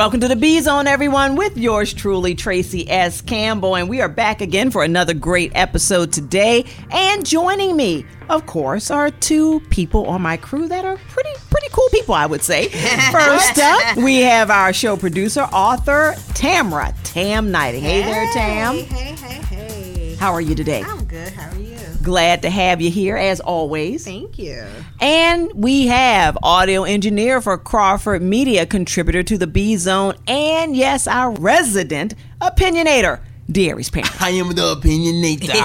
Welcome to the B Zone, everyone, with yours truly, Traci S. Campbell. And we are back again for another great episode today. And joining me, of course, are two people on my crew that are pretty, pretty cool people, I would say. First up, we have our show producer, author, Tamra Tam Knighting. Hey, there, Tam. Hey, hey, hey. How are you today? I'm good. How are you? Glad to have you here, as always. Thank you. And we have audio engineer for Crawford Media, contributor to the B Zone, and yes, our resident opinionator, Darius Payne. I am the opinionator.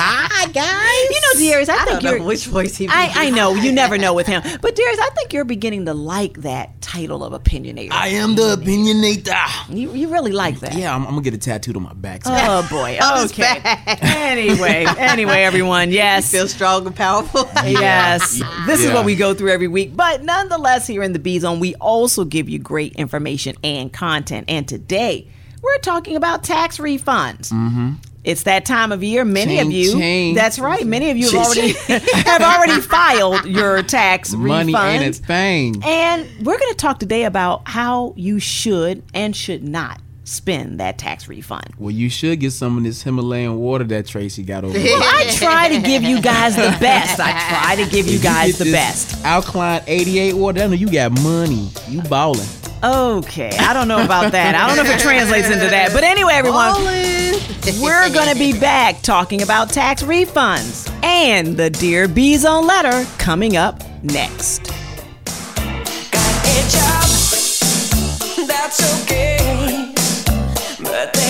Hi, guys. You know, Darius, I, I think you're. know which voice he I, I know you never know with him, but Darius, I think you're beginning to like that title of opinionator. I am the opinionator. you, you really like that. Yeah, I'm, I'm gonna get a tattooed on my back. so- Oh boy. Oh, his Okay. anyway, anyway, everyone. Yes. Feel strong and powerful. Yes. This is what we go through every week. But nonetheless, here in the B Zone, we also give you great information and content. And today, we're talking about tax refunds. Mm-hmm. It's that time of year. Many of you, ching. that's right. Many of you have already have already filed your tax Money a refunds. thing. And we're going to talk today about how you should and should not spend that tax refund. Well, you should get some of this Himalayan water that Traci got over. Well, I try to give you guys the best. I try to give you guys get the best. Alkaline 88 water. I know you got money. You balling. Okay, I don't know about that. I don't know if it translates into that. But anyway, everyone, we're going to be back talking about tax refunds and the Dear B Zone letter coming up next. a job, that's okay. But they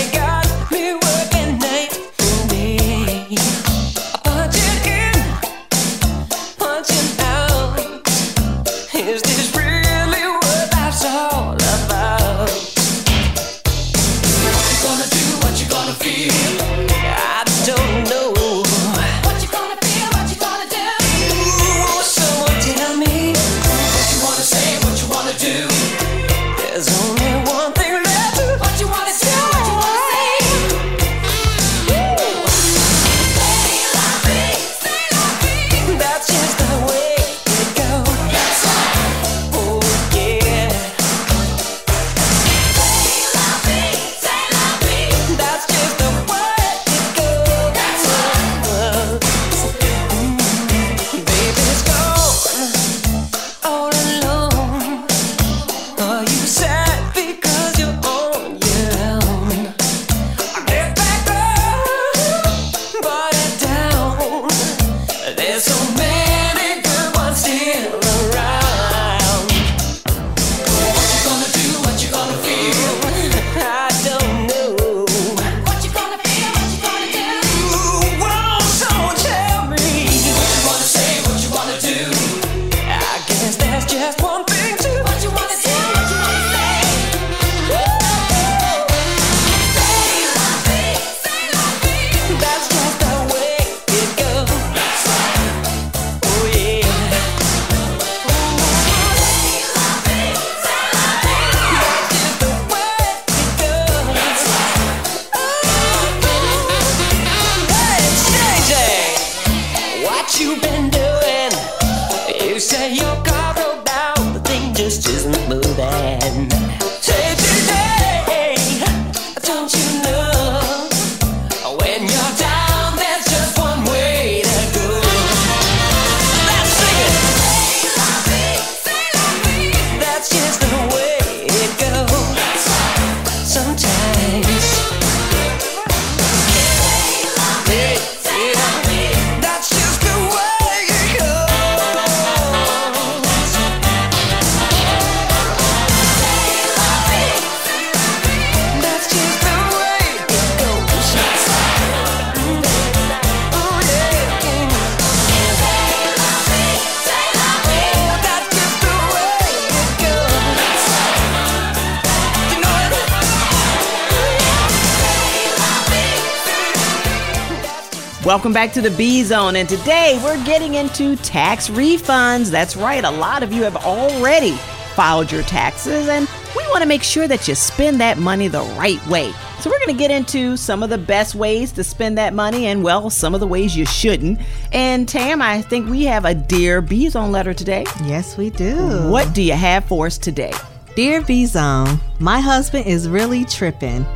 Welcome back to the B Zone, and today we're getting into tax refunds. That's right, a lot of you have already filed your taxes, and we want to make sure that you spend that money the right way. So, we're going to get into some of the best ways to spend that money, and well, some of the ways you shouldn't. And Tam, I think we have a Dear B Zone letter today. Yes, we do. What do you have for us today? Dear B Zone, my husband is really tripping.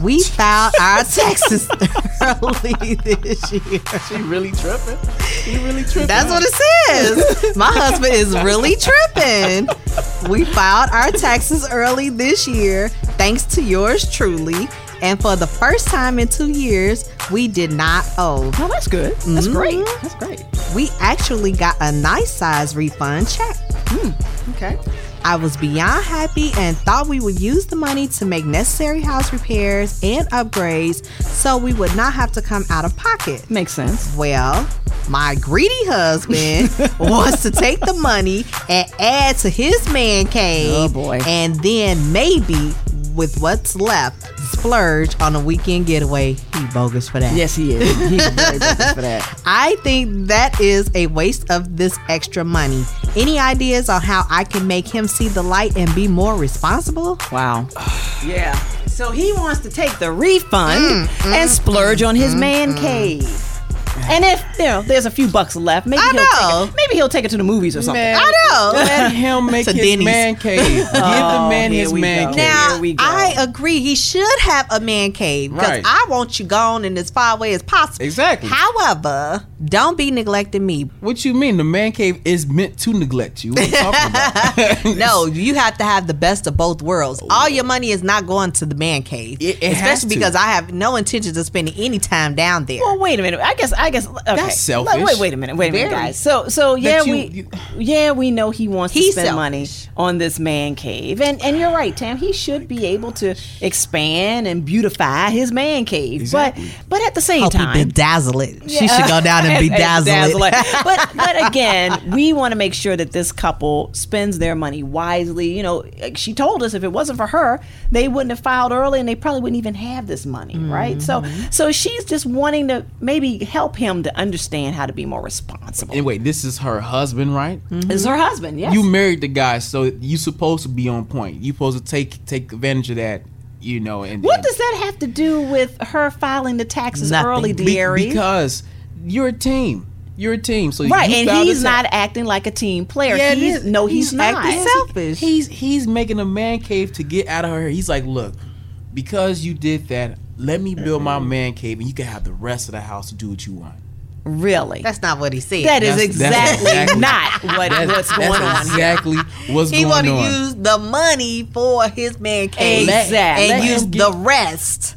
We filed our taxes early this year. She really tripping. He really tripping. That's what it says. My husband is really tripping. We filed our taxes early this year, thanks to yours truly. And for the first time in two years, we did not owe. Oh, that's good. That's great. Mhm. That's great. We actually got a nice size refund check. Okay. I was beyond happy and thought we would use the money to make necessary house repairs and upgrades so we would not have to come out of pocket. Makes sense. Well, my greedy husband wants to take the money and add to his man cave. Oh, boy. And then maybe with what's left, splurge on a weekend getaway. He bogus for that. Yes, he is. He's very bogus for that. I think that is a waste of this extra money. Any ideas on how I can make him see the light and be more responsible? Wow. yeah. So he wants to take the refund Mm, mm and splurge on his mm, man mm. cave. And if you know there's a few bucks left, maybe I he'll know. take it, maybe he'll take it to the movies or something. Man, I know. Let him make To his Denny's. man cave. Give the oh, man here his man go. cave. Now, Here we go. I agree. He should have a man cave because Right. I want you gone and as far away as possible. Exactly. However, don't be neglecting me. What you mean? The man cave is meant to neglect you. What you talking about? No, you have to have the best of both worlds. Oh, All your money is not going to the man cave, It- it has especially to. because I have no intentions of spending any time down there. Well, wait a minute. I guess. I guess. Okay. That's selfish. Wait, wait a minute. Wait a minute, Very. guys. So, so yeah, you- we, you- yeah, we know he wants He's to spend selfish. money on this man cave, and and you're right, Tam. He should be able to expand and beautify his man cave, Exactly. but but at the same Hope he time, bedazzle it. She should go down and bedazzle it. but but again, we want to make sure that this couple spends their money wisely. You know, she told us if it wasn't for her, they wouldn't have filed early, and they probably wouldn't even have this money, right? So Mm-hmm. so she's just wanting to maybe help him to understand how to be more responsible. anyway, this is her husband, right? This is her husband, yes. You married the guy, so you supposed to be on point. You supposed to take take advantage of that, you know. And what and- does that have to do with her filing the taxes Nothing. early, Be- because you're a team. You're a team. So right, you and he's not acting like a team player. Yeah, he's, no, he's, not. acting selfish. He's he's making a man cave to get out of her. He's like, look, because you did that, let me build my mm-hmm. man cave, and you can have the rest of the house to do what you want. Really? That's not what he said. That is That's- that's exactly, exactly- not what, That's, what's going that's on here. exactly what's he going want to on. use the money for his man cave Exactly. and Let use get- the rest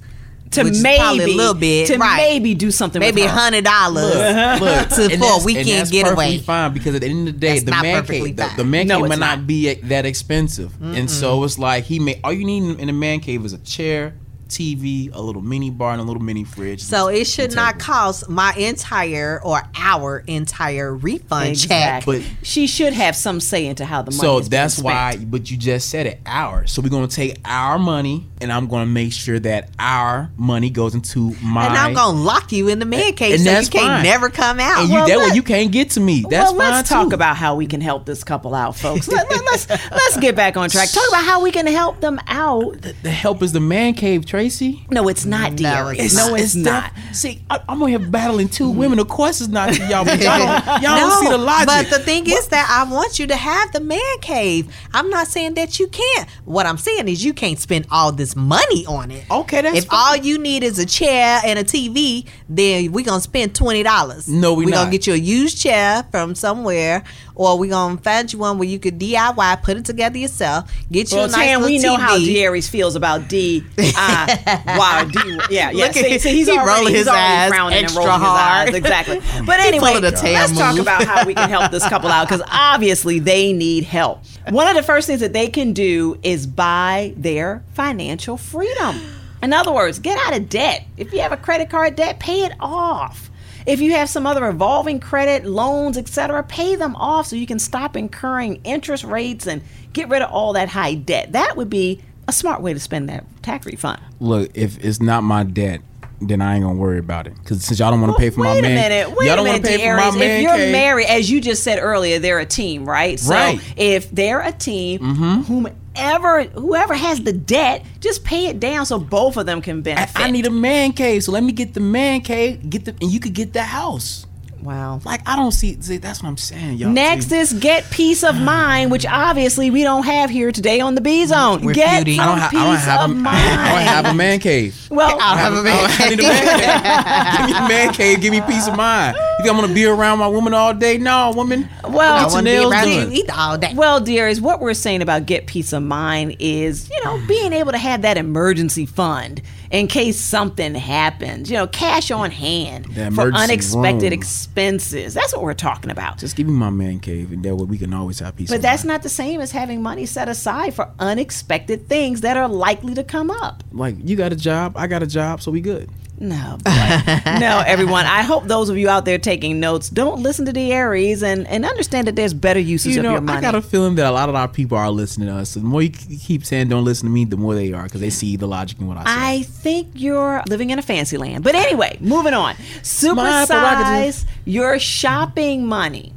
to which is maybe probably a little bit, to right. maybe do something maybe with her. hundred dollars Look, to and for a that's- and weekend that's getaway. perfectly fine because at the end of the day, That's the not man perfectly cave, the, fine. the man No, cave it's might not, not. be that expensive, and so it's like he may all you need in a man cave is a chair, TV, a little mini bar, and a little mini fridge. So it should not cost my entire or our entire refund check. But- she should have some say into how the money. So is being that's why, but you just said it, ours. So we're gonna take our money, and I'm gonna make sure that our money goes into my. and I'm gonna lock you in the man cave And so that's you can't fine. never come out. And you, Well, that way you can't get to me. That's well, fine let's talk too. about how we can help this couple out, folks. Let, us let's, let's get back on track. Talk about how we can help them out. the help is the man cave, Traci. No, it's not, dear. it's no, it's, not. def- See, I, I'm on here battling two mm. women. Of course, it's not y'all. But y'all don't, y'all don't see the logic. But the thing is that I want you to have the man cave. I'm not saying that you can't. What I'm saying is you can't spend all this money on it. Okay, that's if fine. all you need is a chair and a TV, then we're gonna spend twenty dollars. No, we We're not. gonna get you a used chair from somewhere, or we're gonna find you one where you could DIY, put it together yourself, get you Well, a nice Tam, little we know TV. how Jerry's feels about D. Uh, wow, D. Yeah, yeah. Look at- see, he's he already, rolling he's his eyes frowning and extra rolling hard. his eyes. Exactly. But anyway, pulling a Tam let's talk about how we can help this couple out because obviously they need help. One of the first things that they can do is buy their financial freedom. In other words, get out of debt. If you have a credit card debt, pay it off. If you have some other revolving credit, loans, etc., pay them off so you can stop incurring interest rates and get rid of all that high debt. That would be a smart way to spend that tax refund. Look, if it's not my debt, then I ain't gonna worry about it. Because since y'all don't want to pay for my man, a minute. Wait y'all a don't minute, wanna pay for Darius. my man If you're cave. married, as you just said earlier, they're a team, right? So Right. Mm-hmm. if they're a team, whomever whoever has the debt, just pay it down so both of them can I, benefit. I need a man cave, so let me get the man cave. Get the and you could get the house. Wow. Like I don't see. see that's what I'm saying, y'all. Next See, is get peace of mind, which obviously we don't have here today on the B Zone. We're get feuding. some I don't, ha- peace I don't have of a, mind. I don't have a man cave. well, I don't have a man I need a man cave. give me a man cave. Give me peace of mind. You think I'm gonna be around my woman all day? No, woman. Well, I Get your want to be nails around you done. and all day. Well, dearies, what we're saying about get peace of mind is, you know, being able to have that emergency fund in case something happens. You know, cash on hand for unexpected room. expenses. That's what we're talking about. Just give me my man cave, and that way we can always have peace. But that's mind. not the same as having money set aside for unexpected things that are likely to come up. like you got a job, I got a job, so we good. No, no, everyone. I hope those of you out there taking notes don't listen to Darius and, and understand that there's better uses You of know, your money. I got a feeling that a lot of our people are listening to us. So the more you keep saying "don't listen to me," the more they are because they see the logic in what I say. I think you're living in a fancy land. But anyway, moving on. Supersize your shopping money.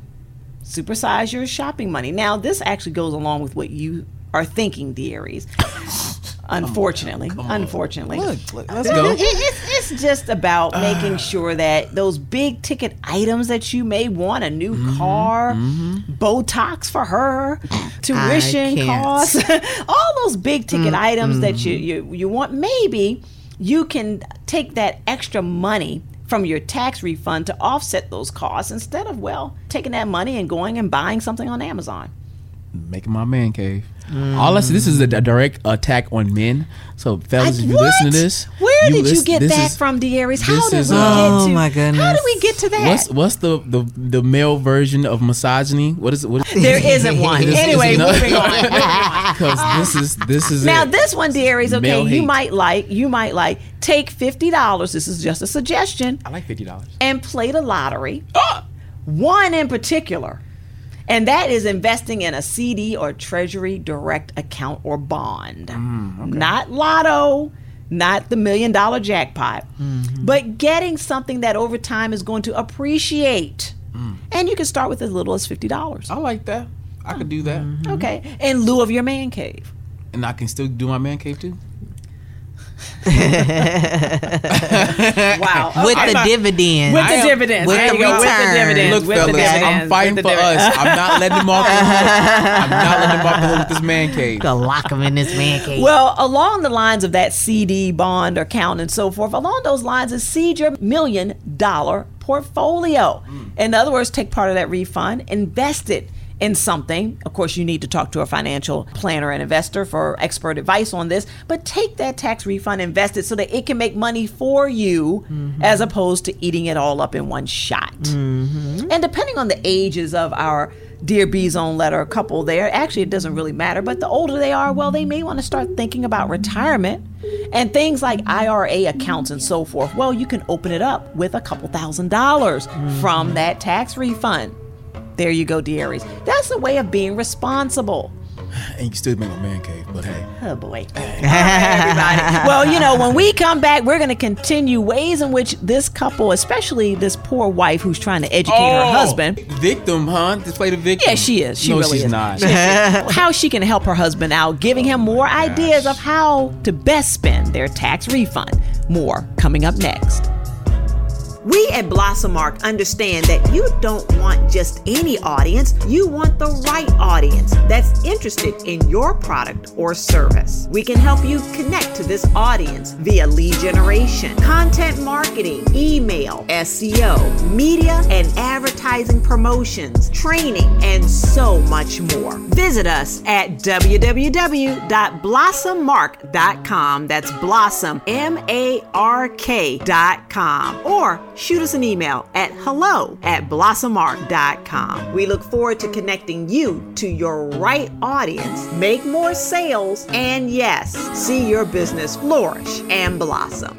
Supersize your shopping money. Now, this actually goes along with what you are thinking, Darius. Unfortunately, unfortunately. Look, look, let's go. it- it's, it's just about making sure that those big ticket items that you may want a new Mm-hmm, car, Botox for her, tuition costs, all those big ticket Mm, items that you, mm-hmm. you you want. Maybe you can take that extra money from your tax refund to offset those costs instead of well taking that money and going and buying something on Amazon. Making my man cave. All I see, this is a, a direct attack on men. So, fellas, I- if you what? listen to this, Where did you get this that is- from, Dearies? How this did is, we uh, get Oh, to? my How goodness. did we get to that? What's what's the, the the male version of misogyny? What is it? What is there isn't one. This is anyway, moving on. Because this is this is Now it. this one, Dearies, okay, Male you hate. might like, you might like, take fifty dollars. This is just a suggestion, I like fifty dollars. and play the lottery. One in particular, and that is investing in a CD or Treasury Direct account or bond, mm, not Lotto. Not the million dollar jackpot, mm-hmm. but getting something that over time is going to appreciate. Mm. And you can start with as little as $50. I like that. I could do that, mm-hmm. Mm-hmm. Okay. In lieu of your man cave. and I can still do my man cave too. Wow. with Okay. the dividends. With the am- dividends. with the you with the return. dividends. Look, with fellas, the dividends. I'm fighting with for the dividends. us. I'm not letting them off the hook. I'm not letting them off the hook with this man cave. Gonna lock them in this man cave. Well, along the lines of that CD, bond, account, and so forth, along those lines is seed your million dollar portfolio. Mm. In other words, take part of that refund, invest it in something. Of course, you need to talk to a financial planner and investor for expert advice on this, but take that tax refund, invest it so that it can make money for you mm-hmm. as opposed to eating it all up in one shot. Mm-hmm. And depending on the ages of our Dear B Zone letter couple there, actually, it doesn't really matter. But the older they are, well, they may want to start thinking about retirement and things like IRA accounts and so forth. Well, you can open it up with a couple thousand dollars mm-hmm. from that tax refund. There you go, dearies. That's a way of being responsible. And you can still make a man cave, but hey. Oh boy. Right, everybody. Well, you know, when we come back, we're going to continue ways in which this couple, especially this poor wife who's trying to educate her oh, husband, Victim, huh? Just play the victim. Yeah, she is. She no, really she's is. not. how she can help her husband out, giving him oh, more ideas of how to best spend their tax refund. More coming up next. We at Blossom Mark understand that you don't want just any audience, you want the right audience that's interested in your product or service. We can help you connect to this audience via lead generation, content marketing, email, SEO, media and advertising promotions, training, and so much more. Visit us at www.blossommark.com. That's blossom, M A R K.com. Or shoot us an email at hello at blossommark.com. We look forward to connecting you to your right audience, make more sales, and yes, see your business flourish and blossom.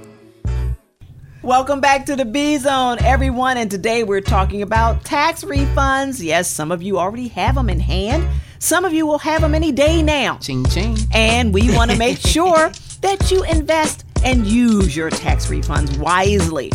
Welcome back to the B Zone, everyone. And today we're talking about tax refunds. Yes, some of you already have them in hand, some of you will have them any day now. Ching ching. And we want to make sure that you invest and use your tax refunds wisely.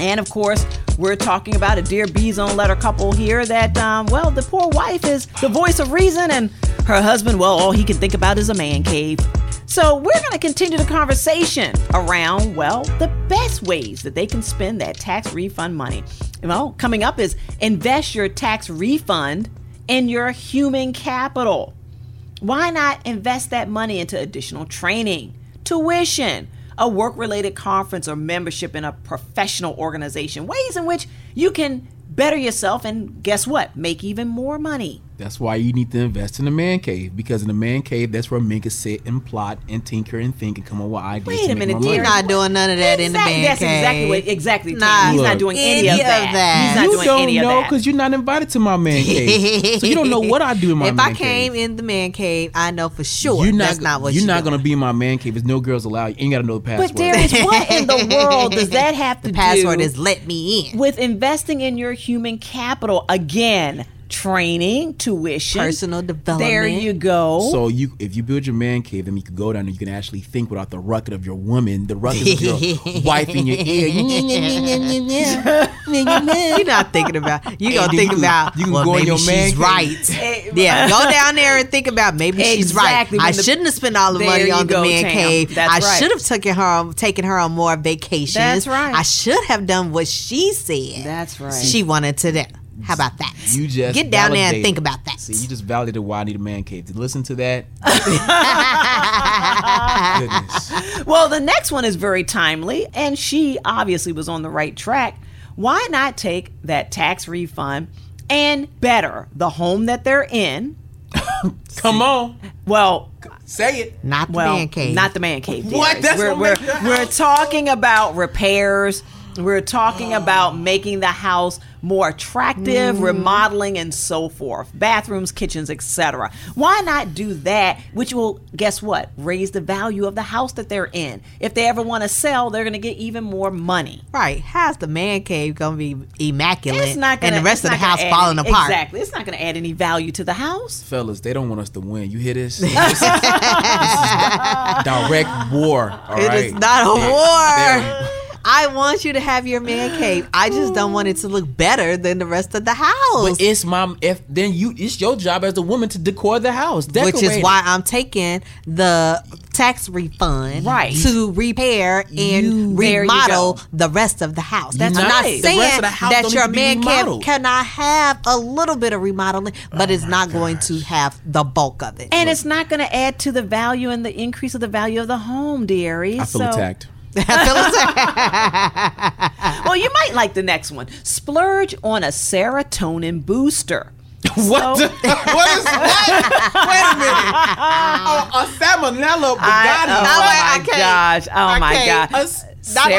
And of course, we're talking about a Dear B Zone letter couple here that, um, well, the poor wife is the voice of reason, and her husband, well, all he can think about is a man cave. So, we're going to continue the conversation around, well, the best ways that they can spend that tax refund money. Well, coming up is invest your tax refund in your human capital. Why not invest that money into additional training, tuition, a work related conference or membership in a professional organization? Ways in which you can better yourself and guess what? Make even more money. That's why you need to invest in the man cave because in the man cave, that's where men can sit and plot and tinker and think and come up with ideas. Wait a minute, more dear. money. You're not doing none of that in the man That's cave. That's exactly what exactly. Nah. Nah, he's not doing any, Any of of that. that. He's not you doing don't any of know because you're not invited to my man cave, so you don't know what I do in my man cave. if man I came cave. in the man cave, I know for sure you're not, that's not what you're you're not doing. gonna be in my man cave. There's no girls allowed. You ain't gotta know the password. But Darius, what in the world does that have to The password do is let me in. with investing in your human capital? Again, training, tuition, Personal development. There you go. So you, if you build your man cave, then you can go down and you can actually think without the rucket of your woman, the rucket of your wife in your ear. You're not thinking about. You Hey, gonna then think you can- about. you can well, go in maybe your man she's cave. right. Yeah, go down there and think about maybe she's right. Exactly, I the- shouldn't have spent all the money you on the go, man Tam. cave. That's I right. should have taken her taken her on more vacations. That's right. I should have done what she said. That's right. She wanted to do. How about that? You just get down there and think about that. See, you just validated why I need a man cave. To listen to that, goodness. Well, the next one is very timely, and she obviously was on the right track. Why not take that tax refund and better the home that they're in? Come on, Well, say it. Not the well, man cave. not the man cave. What? That's we're what we're, we're talking about repairs. We're talking about making the house more attractive, mm-hmm. remodeling, and so forth. Bathrooms, kitchens, etc. Why not do that? Which will, guess what, raise the value of the house that they're in. If they ever want to sell, they're going to get even more money. Right. How's the man cave gonna be immaculate It's not gonna, and the rest of the house falling any- apart? Exactly. It's not going to add any value to the house. Fellas, they don't want us to win. You hear this? This is, this is direct war. All It right. is not a war. They're- I want you to have your man cave. I just don't want it to look better than the rest of the house. But it's my if then you it's your job as a woman to decor the house, which is decorate why. I'm taking the tax refund Right. to repair and You- remodel the rest of the house. That's I'm not saying rest of the house that your need to be man cave cannot have a little bit of remodeling, but Oh it's not going to have the bulk of it. And it's not going to add to the value and the increase of the value of the home, dearie. I feel So- attacked. Well, you might like the next one. Splurge on a serotonin booster. What? So- the- what is what? Wait a minute. Oh, a salmonella I- oh my gosh! Oh my god! Not a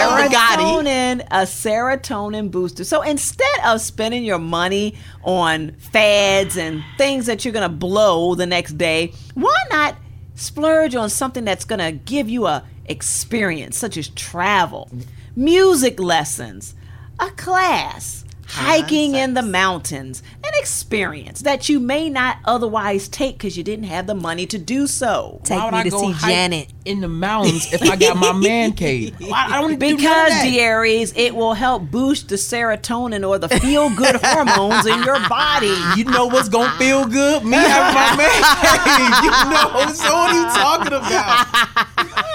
Serotonin, a serotonin booster. So instead of spending your money on fads and things that you're gonna blow the next day, why not splurge on something that's gonna give you a experience, such as travel, music lessons, a class. Hiking in the mountains, an experience that you may not otherwise take because you didn't have the money to do so. Take Why would me I to go see hike Janet. in the mountains if I got my man cave. Why, I don't need to do none of Because, that. dearies, it will help boost the serotonin or the feel good hormones in your body. You know what's gonna feel good? Me having my man cave. You know, so what are you talking about?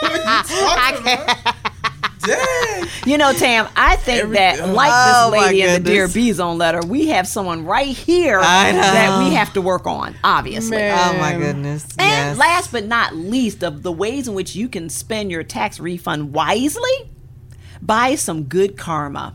what are you talking about? Dang. You know, Tam, I think Every- that, oh. like Oh, this lady in the Dear goodness. B Zone letter, we have someone right here that we have to work on, obviously. Man. Oh my goodness. And yes. last but not least, of the ways in which you can spend your tax refund wisely, buy some good karma.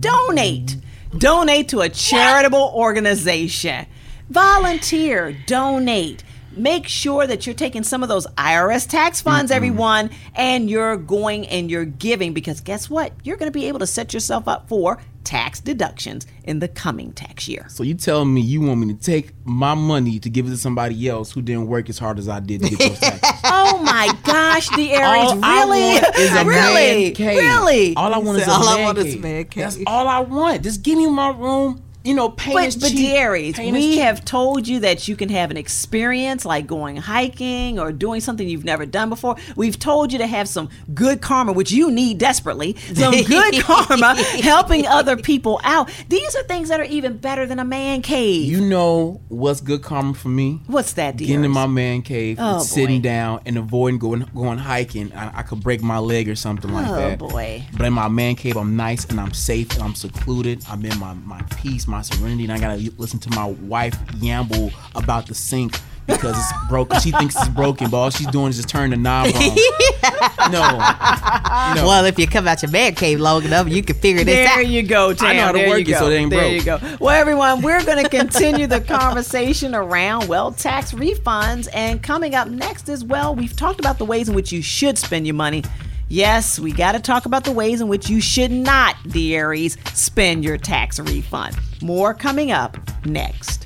Donate. Donate to a charitable organization. Volunteer. Donate. Make sure that you're taking some of those IRS tax funds, everyone, and you're going and you're giving because guess what? You're going to be able to set yourself up for tax deductions in the coming tax year. So you telling me you want me to take my money to give it to somebody else who didn't work as hard as I did to get those taxes? Oh my gosh, Darius, All I really? is a really? man cave. Really? All I want is said, a "All I man want is cave. man cave." That's all I want. Just give me my room you know, pain But, is but cheap. Darius, Pain is we cheap. have told you that you can have an experience like going hiking or doing something you've never done before. We've told you to have some good karma, which you need desperately. Some good karma helping other people out. These are things that are even better than a man cave. You know what's good karma for me? What's that, Darius? Getting in my man cave, Oh, sitting boy. down, and avoiding going going hiking. I, I could break my leg or something like Oh, that. Oh boy. But in my man cave, I'm nice and I'm safe and I'm secluded. I'm in my, my peace, my serenity, and I gotta listen to my wife yamble about the sink because it's broken. She thinks it's broken, but all she's doing is just turning the knob on. No, no. Well, if you come out your man cave long enough, you can figure this There out. There you go, Tam. I know how to there work you it go. so it ain't there broke. you go. Well, everyone, we're going to continue the conversation around, well, tax refunds. And coming up next as well, we've talked about the ways in which you should spend your money. Yes, we got to talk about the ways in which you should not, Darius, spend your tax refund. More coming up next.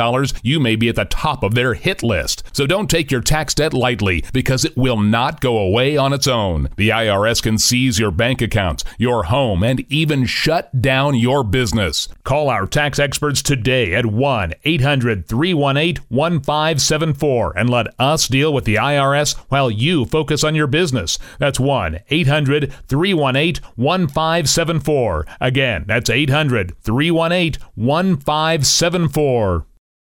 you may be at the top of their hit list. So don't take your tax debt lightly because it will not go away on its own. The IRS can seize your bank accounts, your home, and even shut down your business. Call our tax experts today at 1 800 318 1574 and let us deal with the IRS while you focus on your business. That's 1 800 318 1574. Again, that's 800 318 1574.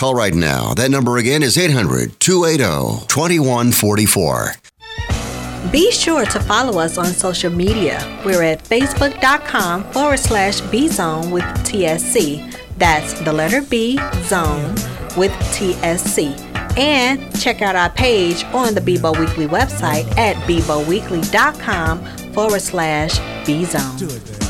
Call right now. That number again is 800 280 2144. Be sure to follow us on social media. We're at facebook.com forward slash bzone with TSC. That's the letter B zone with TSC. And check out our page on the Bibo Weekly website at biboweekly.com forward slash bzone. I'm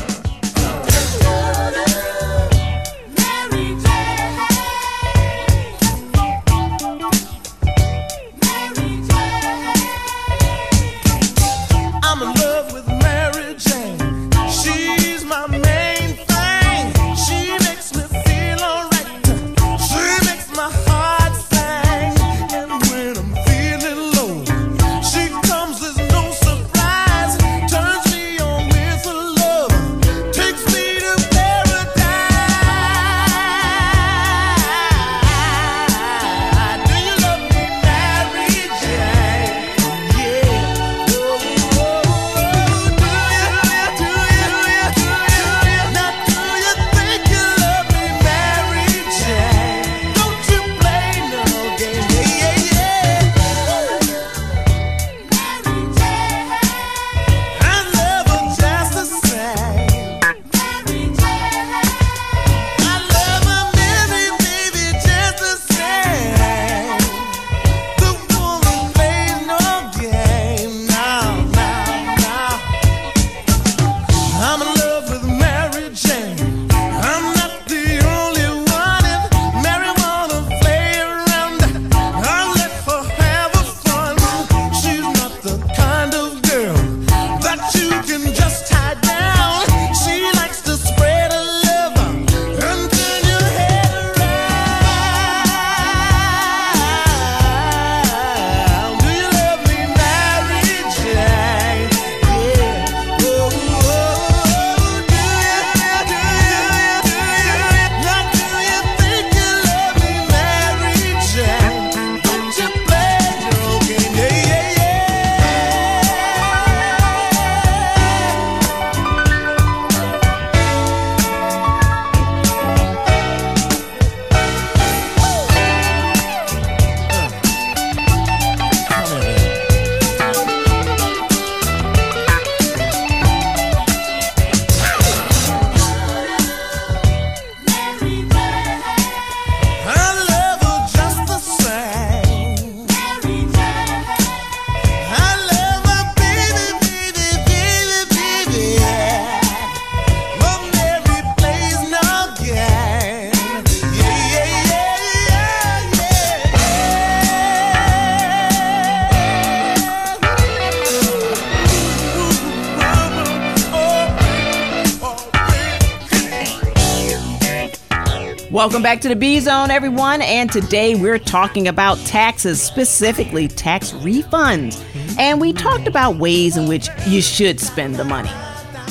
Welcome back to the B Zone, everyone. And today we're talking about taxes, specifically tax refunds. And we talked about ways in which you should spend the money.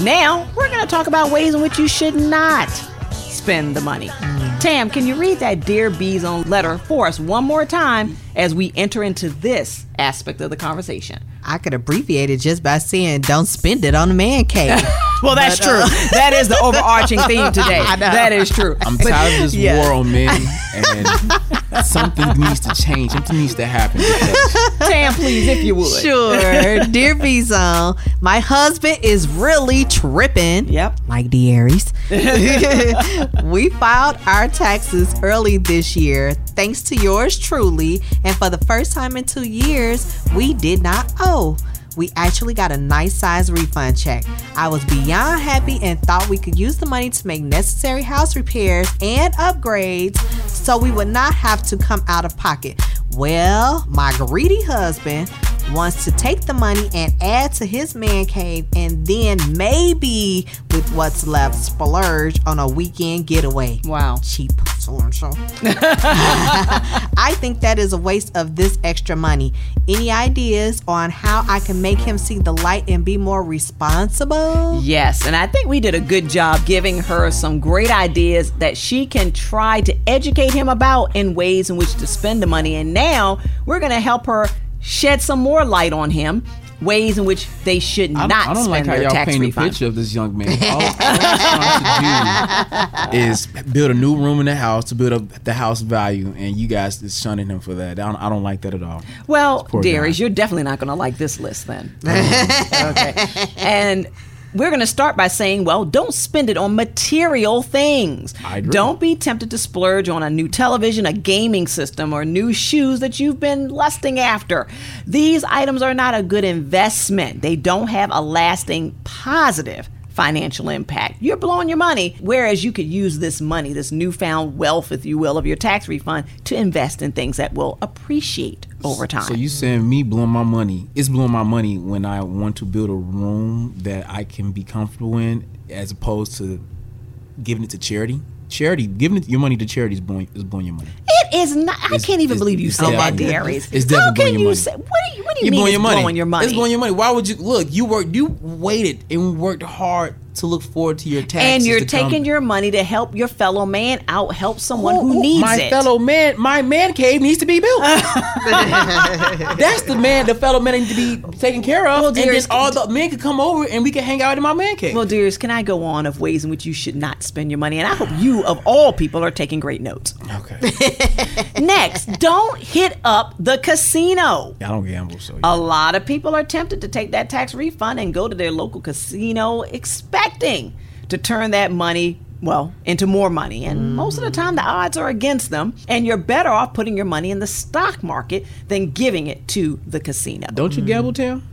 Now we're going to talk about ways in which you should not spend the money. Tam, can you read that Dear B Zone letter for us one more time as we enter into this aspect of the conversation? I could abbreviate it just by saying, "Don't spend it on the man cave." Well, that's But, true. uh, that is the overarching theme today. I know. That is true. I'm tired of this yeah. war on men, and something needs to change. Something needs to happen. because Tam, please, if you would. Sure. Dear B Zone, my husband is really tripping. Yep. Like Darius. we filed our taxes early this year, thanks to yours truly. And for the first time in two years, we did not owe. We actually got a nice size refund check. I was beyond happy and thought we could use the money to make necessary house repairs and upgrades so we would not have to come out of pocket. Well, my greedy husband wants to take the money and add to his man cave and then maybe with what's left splurge on a weekend getaway. Wow. Cheap. I think that is a waste of this extra money. Any ideas on how I can make him see the light and be more responsible? Yes, and I think we did a good job giving her some great ideas that she can try to educate him about in ways in which to spend the money. And now we're going to help her shed some more light on him, ways in which they should I not don't, I don't spend like how y'all tax paint a refund. picture of this young man. All, all he's trying to do is build a new room in the house to build up the house value, and you guys is shunning him for that. I don't, I don't like that at all. Well, Poor Darius, guy. you're definitely not going to like this list then. okay. And we're going to start by saying, well, don't spend it on material things. Don't be tempted to splurge on a new television, a gaming system, or new shoes that you've been lusting after. These items are not a good investment. They don't have a lasting positive financial impact. You're blowing your money, whereas you could use this money, this newfound wealth, if you will, of your tax refund to invest in things that will appreciate over time. So you saying me blowing my money? It's blowing my money when I want to build a room that I can be comfortable in, as opposed to giving it to charity. Charity, giving your money to charity is blowing, is blowing your money. It is not. I It's- can't even believe you said that, Darius. it's How definitely can blowing your you money. say? What do you? What do you You're mean? blowing it's your money. blowing your money. It's blowing your money. Why would you look? You worked. You waited and worked hard to look forward to your taxes. and you're to come. taking your money to help your fellow man out, help someone who, Who- needs my it. fellow man. My man cave needs to be built. That's the man. The fellow man needs to be taken care of, Well, and then dearest- all the men could come over and we can hang out in my man cave. well, dearest, can I go on of ways in which you should not spend your money? And I hope you, of all people, are taking great notes. okay. Next, don't hit up the casino. I don't gamble, so A lot of people are tempted to take that tax refund and go to their local casino expecting to turn that money, well, into more money. And mm. most of the time, the odds are against them. And you're better off putting your money in the stock market than giving it to the casino. don't you mm. gamble, Tim?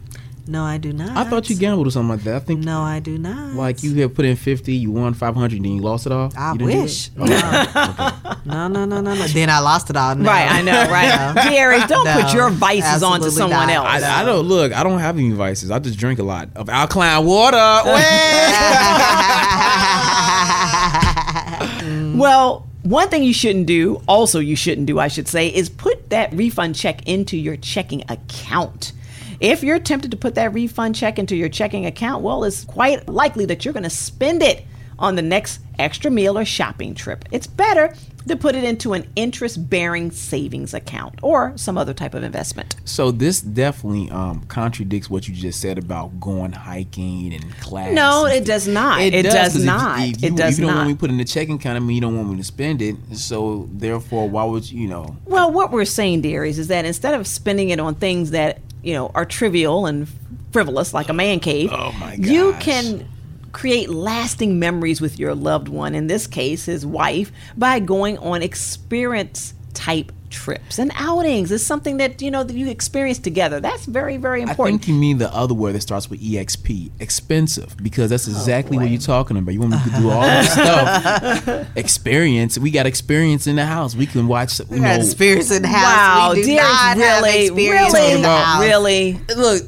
No, I do not. I thought you gambled or something like that. I think No, I do not. like you have put in fifty, you won five hundred, then you lost it all. I You didn't do wish. Oh, it? No, no, no, no, no. Then I lost it all. No. Right, I know, right? Darius, don't put your vices onto someone not. else. I, I don't look. I don't have any vices. I just drink a lot of alkaline water. Well, one thing you shouldn't do, also you shouldn't do, I should say, is put that refund check into your checking account. If you're tempted to put that refund check into your checking account, well, it's quite likely that you're going to spend it on the next extra meal or shopping trip. It's better to put it into an interest bearing savings account or some other type of investment. so this definitely um, contradicts what you just said about going hiking and class. No, it does not. It does 'cause if you- not. if It you, does if you don't not. want me to put in the checking account, I mean you don't want me to spend it. So therefore, why would you? You know, Well, what we're saying, dearies, is that instead of spending it on things that you know are trivial and frivolous, like a man cave, Oh, my you can create lasting memories with your loved one. In this case, his wife, by going on experience type trips and outings. It's something that you know that you experience together. That's very, very important. I think you mean the other word that starts with exp, expensive, because Oh, that's exactly what you're talking about. You want me to do all this stuff, experience. We got experience in the house. We can watch. You We got know, experience in the house. wow, we do dearies, not have really, experience really, in the house. really. look,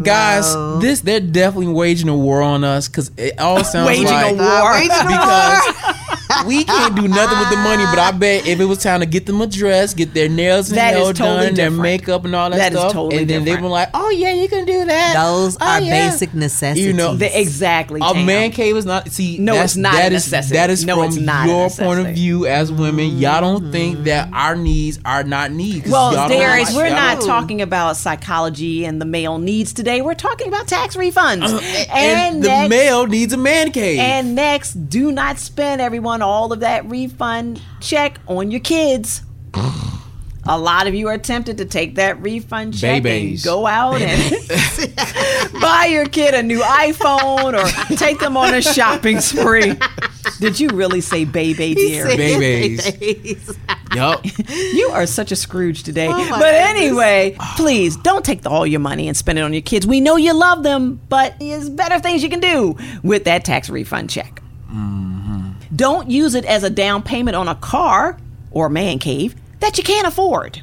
guys, No. this they're definitely waging a war on us because it all sounds Waging a like war. Waging a because we can't do nothing with the money, but I bet if it was time to get them a dress, get their nails and That is nail totally done, their makeup and all that, That is stuff, totally and then they different. were like, "Oh yeah, you can do that." Those Oh, are yeah." basic necessities. You know, The- exactly. A Tam. man cave is not. See, No, that's, it's not that a is- necessity. that is No, from not your point of view as women. Y'all don't think mm-hmm. that our needs are not needs. Well, y'all don't Darius, we're y'all not talking about psychology and the male needs today. We're talking about tax refunds. Uh, and, the next- male needs a man cave. And next, do not spend everyone all of that refund check on your kids. A lot of you are tempted to take that refund check Babies. and go out and buy your kid a new iPhone or take them on a shopping spree. Did you really say baby, dear? Babies. yup. You are such a Scrooge today. Oh but anyway, please don't take all your money and spend it on your kids. We know you love them, but there's better things you can do with that tax refund check. Mm-hmm. Don't use it as a down payment on a car or a man cave that you can't afford.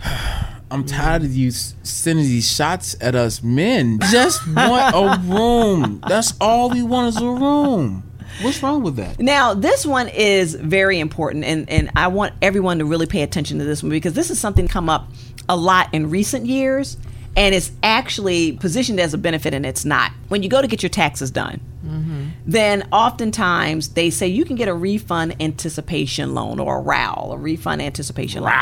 I'm tired of you sending these shots at us men. Just want a room. That's all we want is a room. What's wrong with that? Now, this one is very important, and, and I want everyone to really pay attention to this one because this is something come up a lot in recent years, and it's actually positioned as a benefit, and it's not. When you go to get your taxes done, mm-hmm. then oftentimes they say you can get a refund anticipation loan or a RAL, a refund anticipation loan.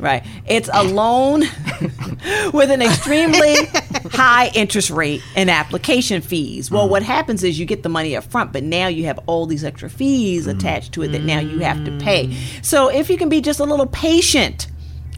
Right. It's a loan with an extremely high interest rate and application fees. Well, mm-hmm. what happens is you get the money up front, but now you have all these extra fees mm. attached to it that now you have to pay. Mm. So if you can be just a little patient,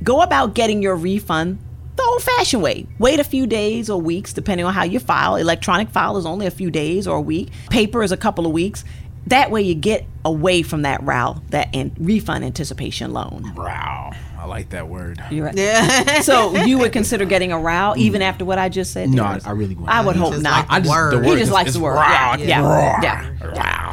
go about getting your refund the old fashioned way. Wait a few days or weeks, depending on how you file. Electronic file is only a few days or a week, paper is a couple of weeks. That way you get away from that RAL, that an- refund anticipation loan. Wow. I like that word. You're right. Yeah. so you would consider getting a RAL even after what I just said? No, Darius? I really wouldn't. I would He hope not. like I just- word. the he word just likes the word. raw. Yeah, yeah, Raw. yeah, Wow.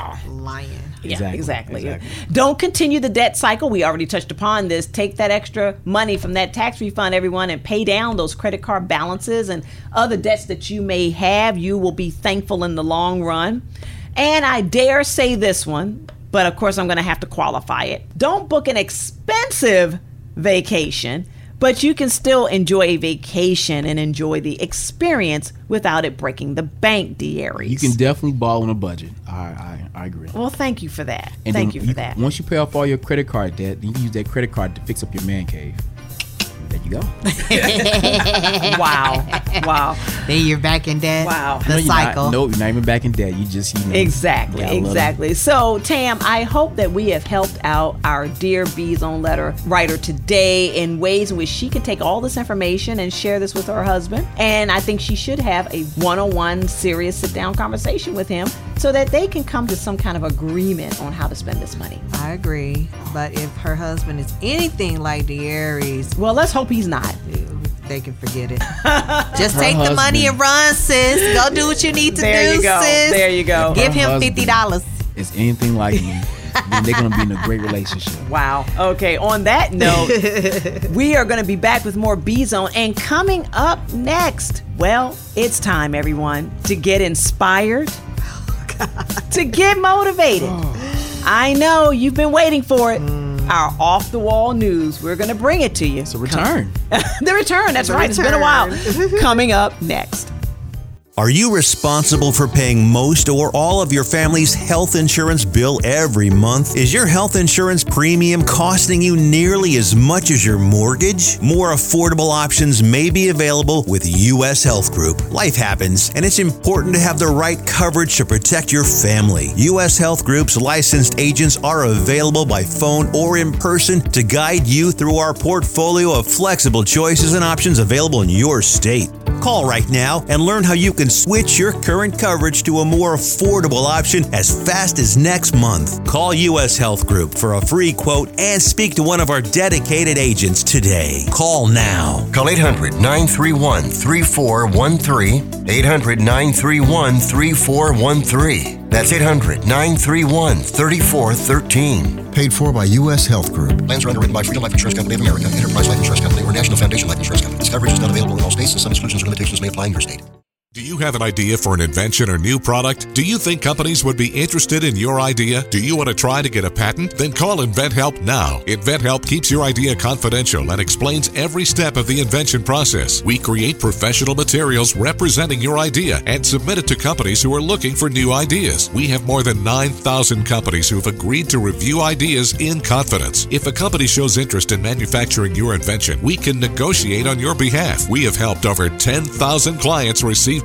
Yeah, Exactly, exactly. exactly. Don't continue the debt cycle. We already touched upon this. Take that extra money from that tax refund, everyone, and pay down those credit card balances and other debts that you may have. You will be thankful in the long run. And I dare say this one, but of course I'm going to have to qualify it. Don't book an expensive vacation, but you can still enjoy a vacation and enjoy the experience without it breaking the bank, Darius. You can definitely ball on a budget. I I, I agree. well, thank you for that. And thank you for that. Once you pay off all your credit card debt, then you can use that credit card to fix up your man cave. There you go. wow. Wow. Then you're back in debt. Wow. The No, you're cycle. Not, nope, you're not even back in debt. You just you know, Exactly, got a little- exactly. So, Tam, I hope that we have helped out our dear B Zone Letter writer today in ways in which she can take all this information and share this with her husband. And I think she should have a one on one, serious sit down conversation with him so that they can come to some kind of agreement on how to spend this money. I agree. But if her husband is anything like Darius, Well, let's hope he's not. they can forget it. Just take the husband. money and run, sis. Go do what you need to There do, you go. sis. There you go. Give Her him fifty dollars. Is anything like me? then they're gonna be in a great relationship. Wow. Okay. On that note, we are going to be back with more B Zone. And coming up next, well, it's time, everyone, to get inspired, oh, to get motivated. I know you've been waiting for it. Mm. Our off the wall news. We're going to bring it to you. It's a return. the return. That's right. It's been a while. coming up next. Are you responsible for paying most or all of your family's health insurance bill every month? Is your health insurance premium costing you nearly as much as your mortgage? More affordable options may be available with US Health Group. Life happens, and it's important to have the right coverage to protect your family. US Health Group's licensed agents are available by phone or in person to guide you through our portfolio of flexible choices and options available in your state. Call right now and learn how you can switch your current coverage to a more affordable option as fast as next month. Call US Health Group for a free quote and speak to one of our dedicated agents today. Call now. Call 800 931 3413. 800 931 3413. That's 800 931 3413. Paid for by U.S. Health Group. Plans are underwritten by Freedom Life Insurance Company of America, Enterprise Life Insurance Company, or National Foundation Life Insurance Company. This coverage is not available in all states, and some exclusions or limitations may apply in your state. Do you have an idea for an invention or new product? Do you think companies would be interested in your idea? Do you want to try to get a patent? Then call InventHelp now. InventHelp keeps your idea confidential and explains every step of the invention process. We create professional materials representing your idea and submit it to companies who are looking for new ideas. We have more than 9,000 companies who have agreed to review ideas in confidence. If a company shows interest in manufacturing your invention, we can negotiate on your behalf. We have helped over 10,000 clients receive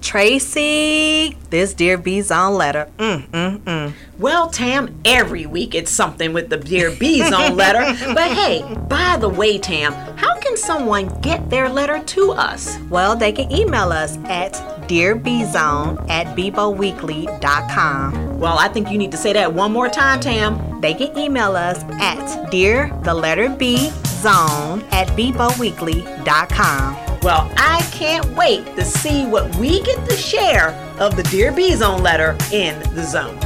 Traci, this Dear B Zone letter. Mm, mm, mm. Well, Tam, every week it's something with the Dear B Zone letter. But hey, by the way, Tam, how can someone get their letter to us? Well, they can email us at dearbzone at biboweekly.com. Well, I think you need to say that one more time, Tam. They can email us at dear the letter B zone at biboweekly.com. Well, I can't wait to see what we get to share of the Dear B Zone letter in the zone.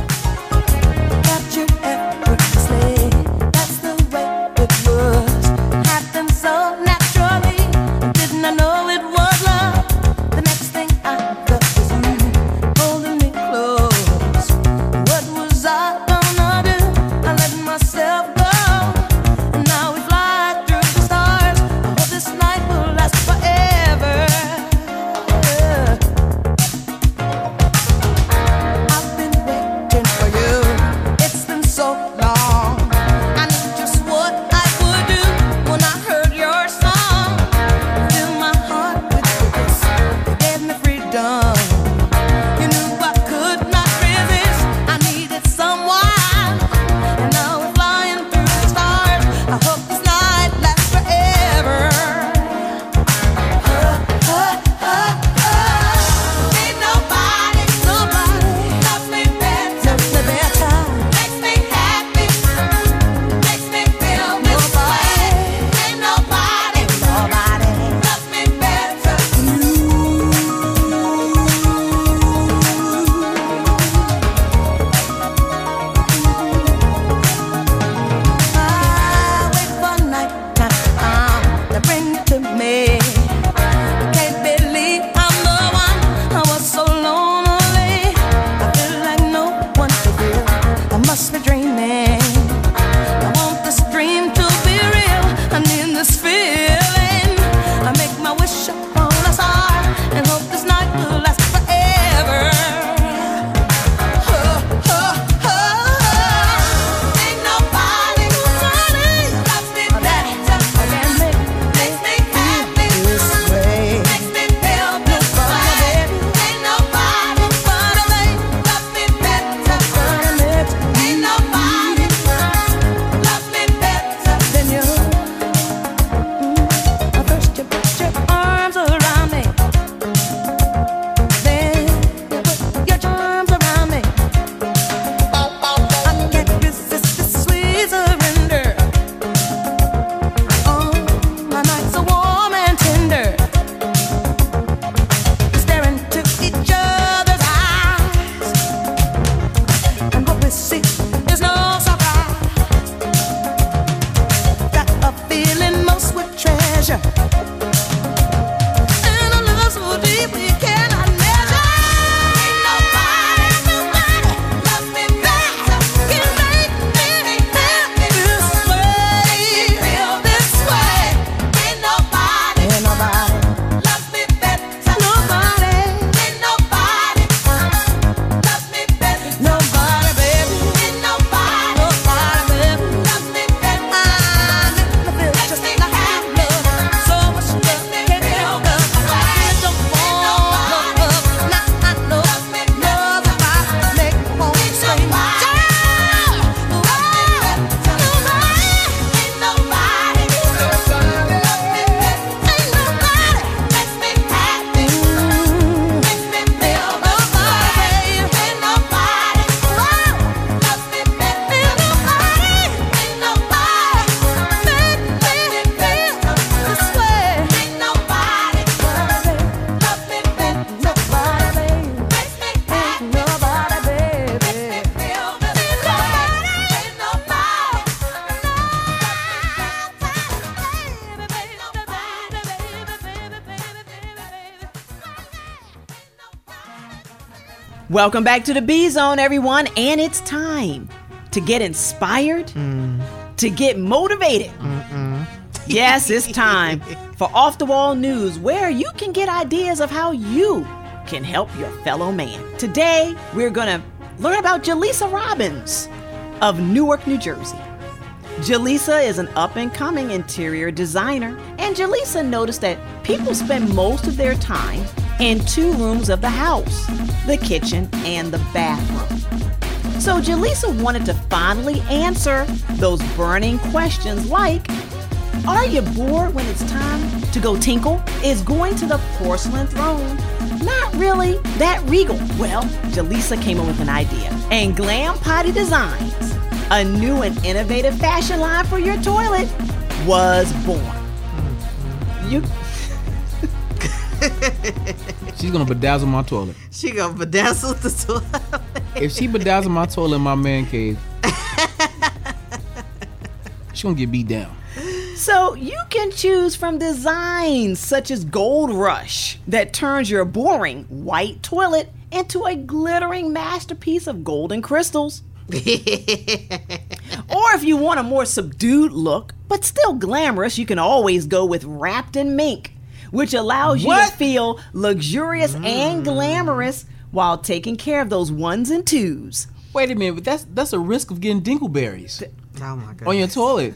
Welcome back to the B Zone, everyone, and it's time to get inspired, mm. to get motivated. Yes, it's time for Off the Wall News, where you can get ideas of how you can help your fellow man. Today, we're going to learn about Jaleesa Robbins of Newark, New Jersey. Jaleesa is an up and coming interior designer, and Jaleesa noticed that people spend most of their time in two rooms of the house the kitchen and the bathroom. So Jaleesa wanted to finally answer those burning questions like Are you bored when it's time to go tinkle? Is going to the porcelain throne not really that regal? Well, Jaleesa came up with an idea. And Glam Potty Designs, a new and innovative fashion line for your toilet, was born. You She's gonna bedazzle my toilet. She gonna bedazzle the toilet. If she bedazzle my toilet in my man cave, she gonna get beat down. So you can choose from designs such as Gold Rush that turns your boring white toilet into a glittering masterpiece of golden crystals. or if you want a more subdued look, but still glamorous, you can always go with Wrapped in Mink, which allows you What? to feel luxurious and mm. glamorous while taking care of those ones and twos. Wait a minute, but that's that's a risk of getting dingleberries Oh my god. on your toilet.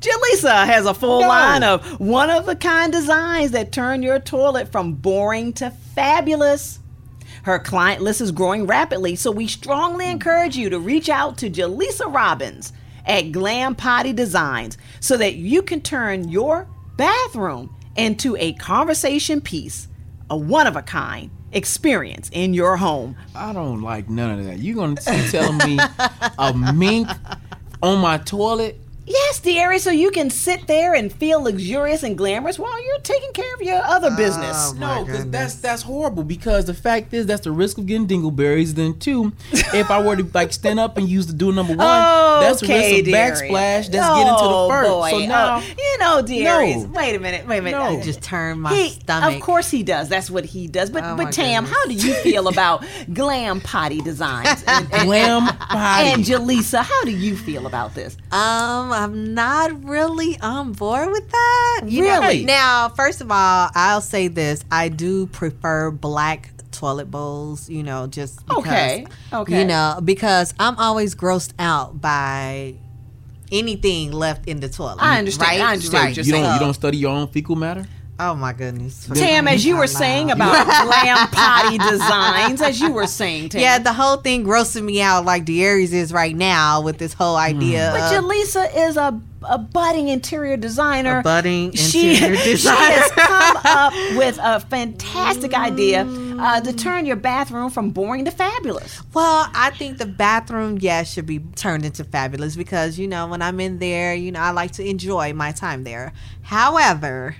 Jaleesa has a full No. line of one of a kind designs that turn your toilet from boring to fabulous. Her client list is growing rapidly, so we strongly encourage you to reach out to Jaleesa Robbins at Glam Potty Designs so that you can turn your bathroom into a conversation piece, a one of a kind experience in your home. I don't like none of that. You're gonna be telling me a mink on my toilet? Yes, dearie, so you can sit there and feel luxurious and glamorous while you're taking care of your other business. No, because that's that's horrible. Because the fact is, that's the risk of getting dingleberries. Then two, if I were to like stand up and use the do number one, that's the Okay, risk of dearie. backplash. That's getting to Oh, the first. boy. So now, Oh, you know, dearies. No. Wait a minute. Wait a minute. No. Uh, just turned my he, stomach. Of course he does. That's what he does. But Oh, but Tam, goodness. how do you feel about glam potty designs? And, and, glam potty. and Jaleesa, how do you feel about this? Um, I'm not really on board with that. You know- Really? now, first of all, I'll say this: I do prefer black toilet bowls. You know, just because, Okay, okay. You know, because I'm always grossed out by anything left in the toilet. I understand. Right? I understand what you're you don't saying. you don't study your own fecal matter. Oh my goodness. Tam, as you were Out saying about glam potty designs, as you were saying, Tam. Yeah, the whole thing grossing me out like Darius is right now with this whole idea. But of- Jaleesa is a, a budding interior designer. A budding she, interior she designer. has come up with a fantastic idea uh, to turn your bathroom from boring to fabulous. Well, I think the bathroom, yeah, should be turned into fabulous because, you know, when I'm in there, you know, I like to enjoy my time there. However,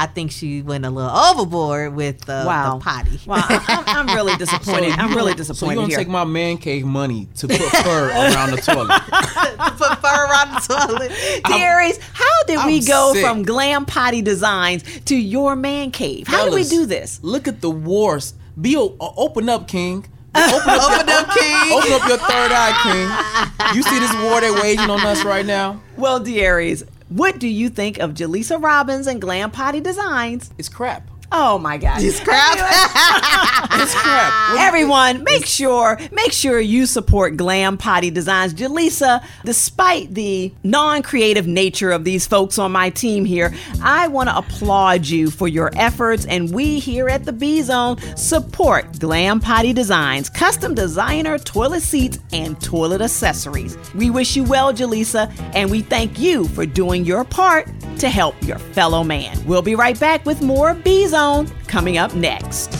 I think she went a little overboard with the, Wow. the potty. Well, I, I'm, I'm really disappointed. I'm really disappointed. So disappointed you gonna here. take my man cave money to put fur around the toilet? to Put fur around the toilet. Dearies, how did we I'm go sick. from glam potty designs to your man cave? How did we do this? Look at the wars. Be o- uh, open up, King. Open up, Open up, King. open up your third eye, King. You see this war they're waging on us right now? Well, Dearies, what do you think of Jaleesa Robbins and Glam Potty Designs? It's crap. Oh my God! It's crap. It's crap. Everyone, make sure make sure you support Glam Potty Designs. Jaleesa, despite the non-creative nature of these folks on my team here, I want to applaud you for your efforts and we here at the B Zone support Glam Potty Designs, custom designer toilet seats and toilet accessories. We wish you well, Jaleesa, and we thank you for doing your part to help your fellow man. We'll be right back with more B Zone coming up next.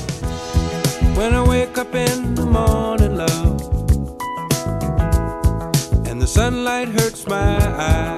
When I wake up in the morning, love, and the sunlight hurts my eyes,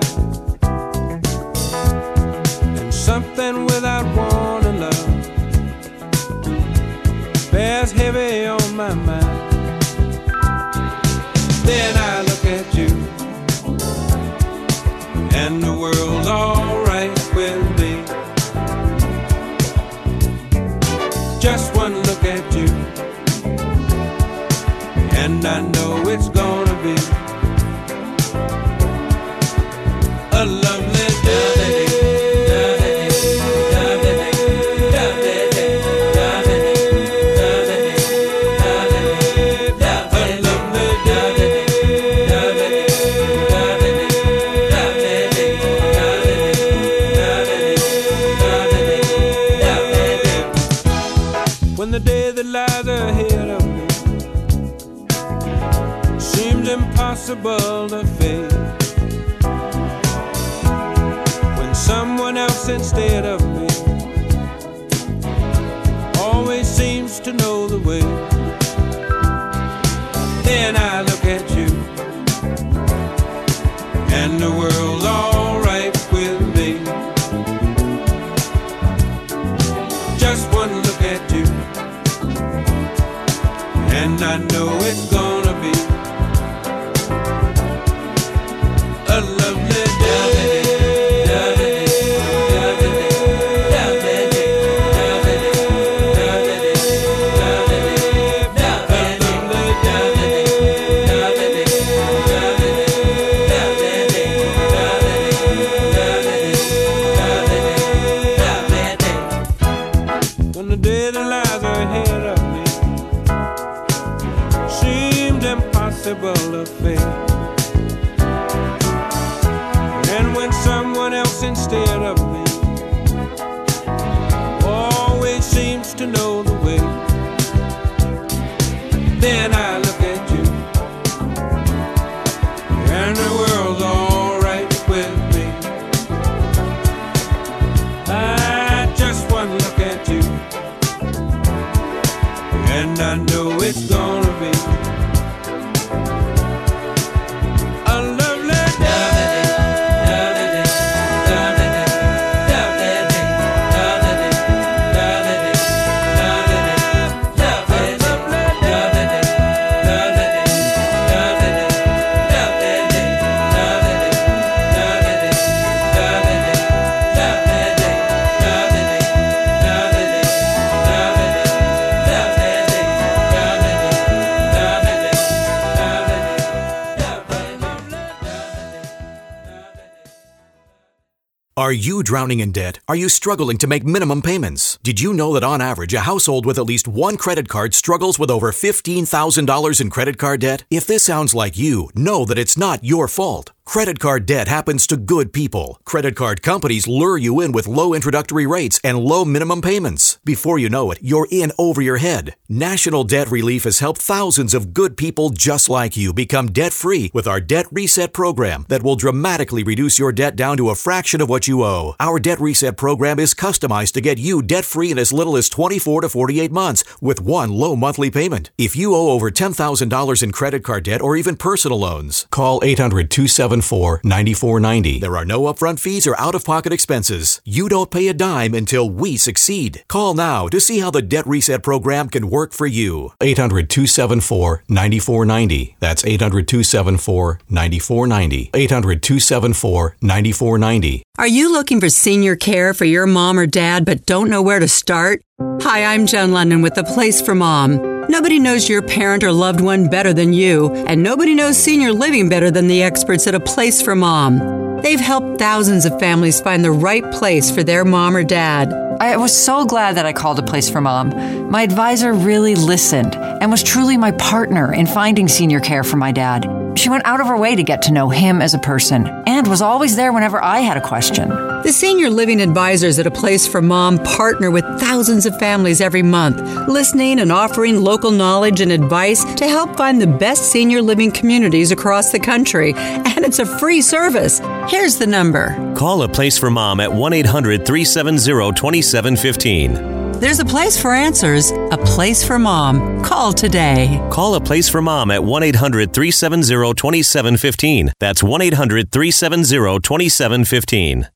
drowning in debt? Are you struggling to make minimum payments? Did you know that on average, a household with at least one credit card struggles with over $15,000 in credit card debt? If this sounds like you, know that it's not your fault. Credit card debt happens to good people. Credit card companies lure you in with low introductory rates and low minimum payments. Before you know it, you're in over your head. National Debt Relief has helped thousands of good people just like you become debt free with our Debt Reset program that will dramatically reduce your debt down to a fraction of what you owe. Our Debt Reset program is customized to get you debt free in as little as 24 to 48 months with one low monthly payment. If you owe over $10,000 in credit card debt or even personal loans, call 800 274 9490. There are no upfront fees or out of pocket expenses. You don't pay a dime until we succeed. Call now to see how the Debt Reset program can work for you. 800 274 9490. That's 800 274 9490. 800 274 9490. Are you looking for senior care for your mom or dad but don't know where to start? Hi, I'm Jen London with The Place for Mom. Nobody knows your parent or loved one better than you, and nobody knows senior living better than the experts at A Place for Mom. They've helped thousands of families find the right place for their mom or dad. I was so glad that I called a place for mom. My advisor really listened and was truly my partner in finding senior care for my dad. She went out of her way to get to know him as a person and was always there whenever I had a question. The senior living advisors at A Place for Mom partner with thousands of families every month, listening and offering local knowledge and advice to help find the best senior living communities across the country. And it's a free service. Here's the number. Call a place for mom at 1 800 370 2715. There's a place for answers, a place for mom. Call today. Call a place for mom at 1 800 370 2715. That's 1 800 370 2715.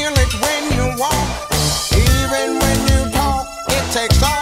Feel it when you walk. Even when you talk, it takes over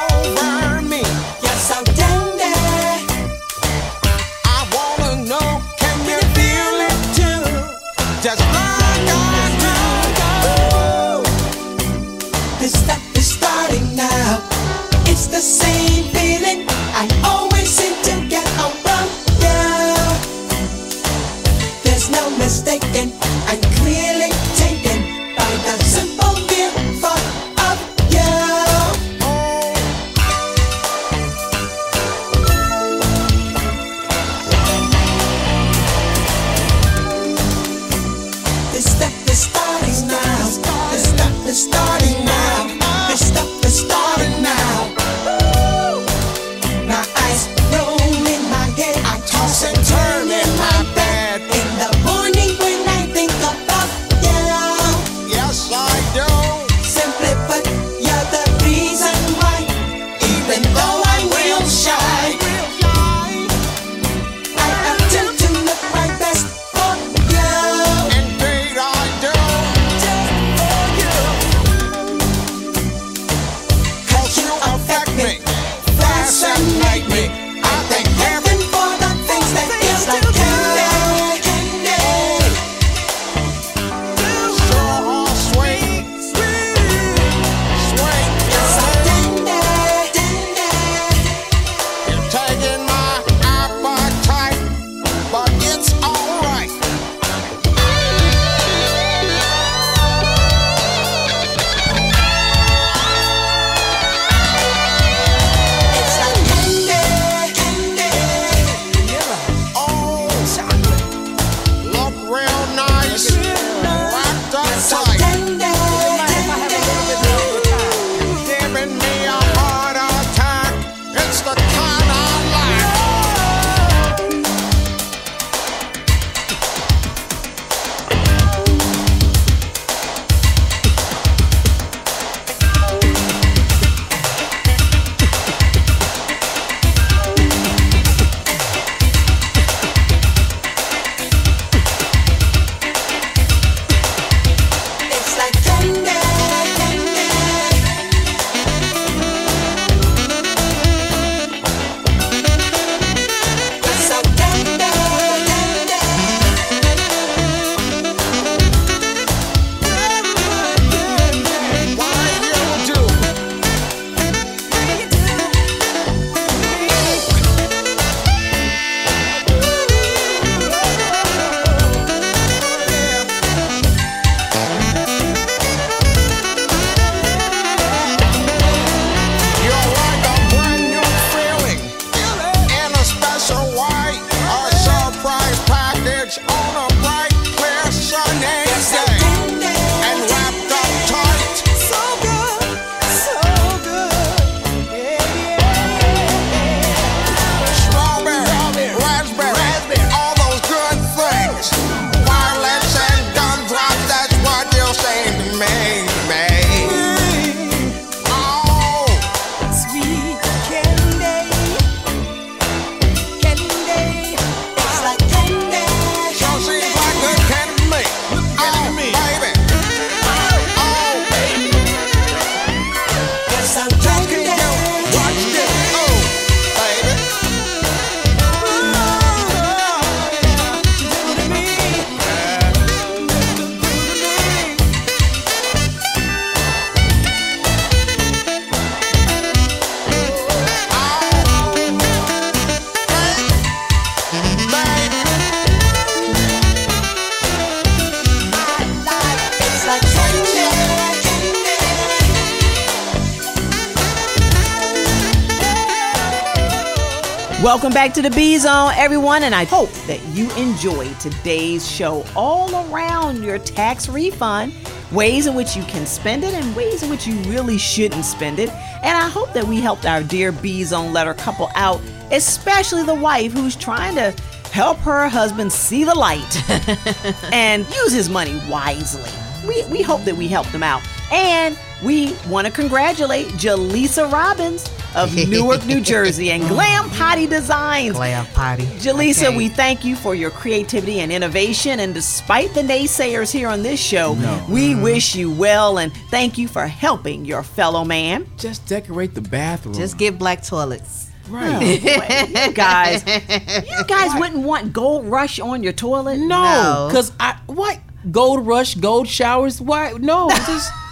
back to the B Zone, everyone, and I hope that you enjoyed today's show all around your tax refund, ways in which you can spend it, and ways in which you really shouldn't spend it. And I hope that we helped our dear B Zone letter couple out, especially the wife who's trying to help her husband see the light and use his money wisely. We, we hope that we helped them out. And we want to congratulate Jaleesa Robbins of Newark, New Jersey, and Glam Potty Designs. Glam Potty. Jaleesa, Okay. we thank you for your creativity and innovation. And despite the naysayers here on this show, we mm-hmm. wish you well and thank you for helping your fellow man. Just decorate the bathroom. Just get black toilets. Right. you guys, you guys wouldn't want Gold Rush on your toilet? No, because I what gold rush, gold showers. Why? No, just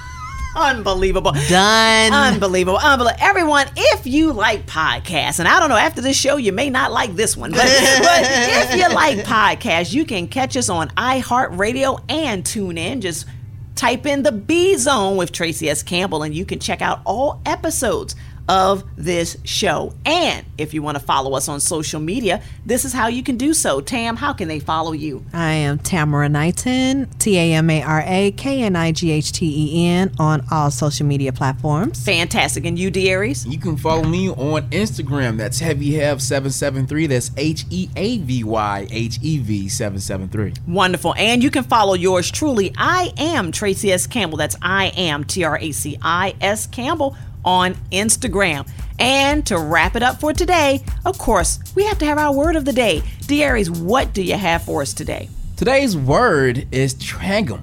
Unbelievable. Done. Unbelievable. Unbelievable. Everyone, if you like podcasts, and I don't know, after this show, you may not like this one, but, but if you like podcasts, you can catch us on iHeartRadio and tune in. Just type in the B Zone with Traci S. Campbell, and you can check out all episodes of this show. And if you want to follow us on social media, this is how you can do so. Tam, how can they follow you? I am Tamara Knighten, T A M A R A K N I G H T E N, on all social media platforms. Fantastic. And you, Darius? You can follow me on Instagram. That's Heavy HeavyHev773. That's H E A V Y H E V 773. Wonderful. And you can follow yours truly. I am Traci S. Campbell. That's I am T R A C I S Campbell on Instagram. And to wrap it up for today, of course, we have to have our word of the day. Darius, what do you have for us today? Today's word is trangum.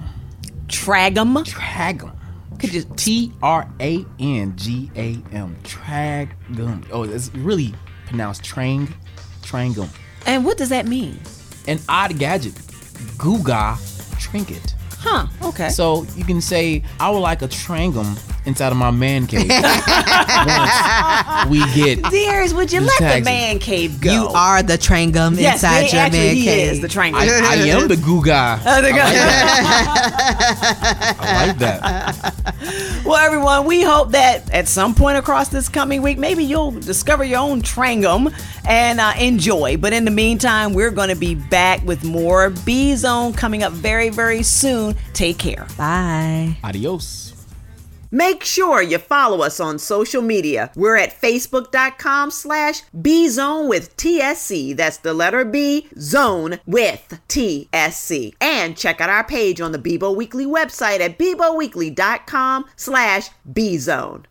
Tragum? Tragum. Could you T R A N G A M? Tragum. Oh, it's really pronounced trang. Trangum. And what does that mean? An odd gadget. Guga trinket. Huh, okay. So you can say, I would like a trangum inside of my man cave. Once we get Darius, would you this let the man cave go? You are the trangum Yes, inside they- your actually, man he cave. is the trangum. I, I am the goo guy. Oh, the guy. I like that. Well, everyone, we hope that at some point across this coming week, maybe you'll discover your own trangum and uh, enjoy. But in the meantime, we're going to be back with more B Zone coming up very, very soon. Take care. Bye. Adios. Make sure you follow us on social media. We're at facebook.com slash bzone with TSC. That's the letter B, zone with TSC. And check out our page on the Bibo Weekly website at biboweekly.com slash bzone.